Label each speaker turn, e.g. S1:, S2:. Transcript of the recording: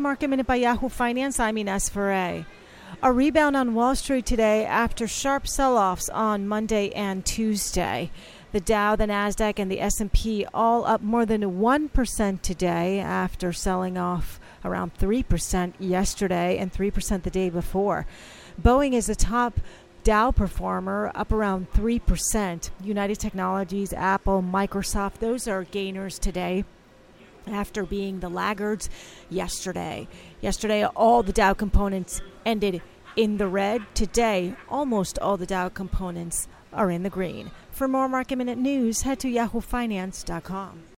S1: Market Minute by Yahoo Finance. I'm Ines Ferre. A rebound on Wall Street today after sharp sell-offs on Monday and Tuesday. The Dow, the Nasdaq, and the S&P all up more than 1% today after selling off around 3% yesterday and 3% the day before. Boeing is the top Dow performer up around 3%. United Technologies, Apple, Microsoft, those are gainers today after being the laggards yesterday. Yesterday, all the Dow components ended in the red. Today, almost all the Dow components are in the green. For more market minute news, head to yahoofinance.com.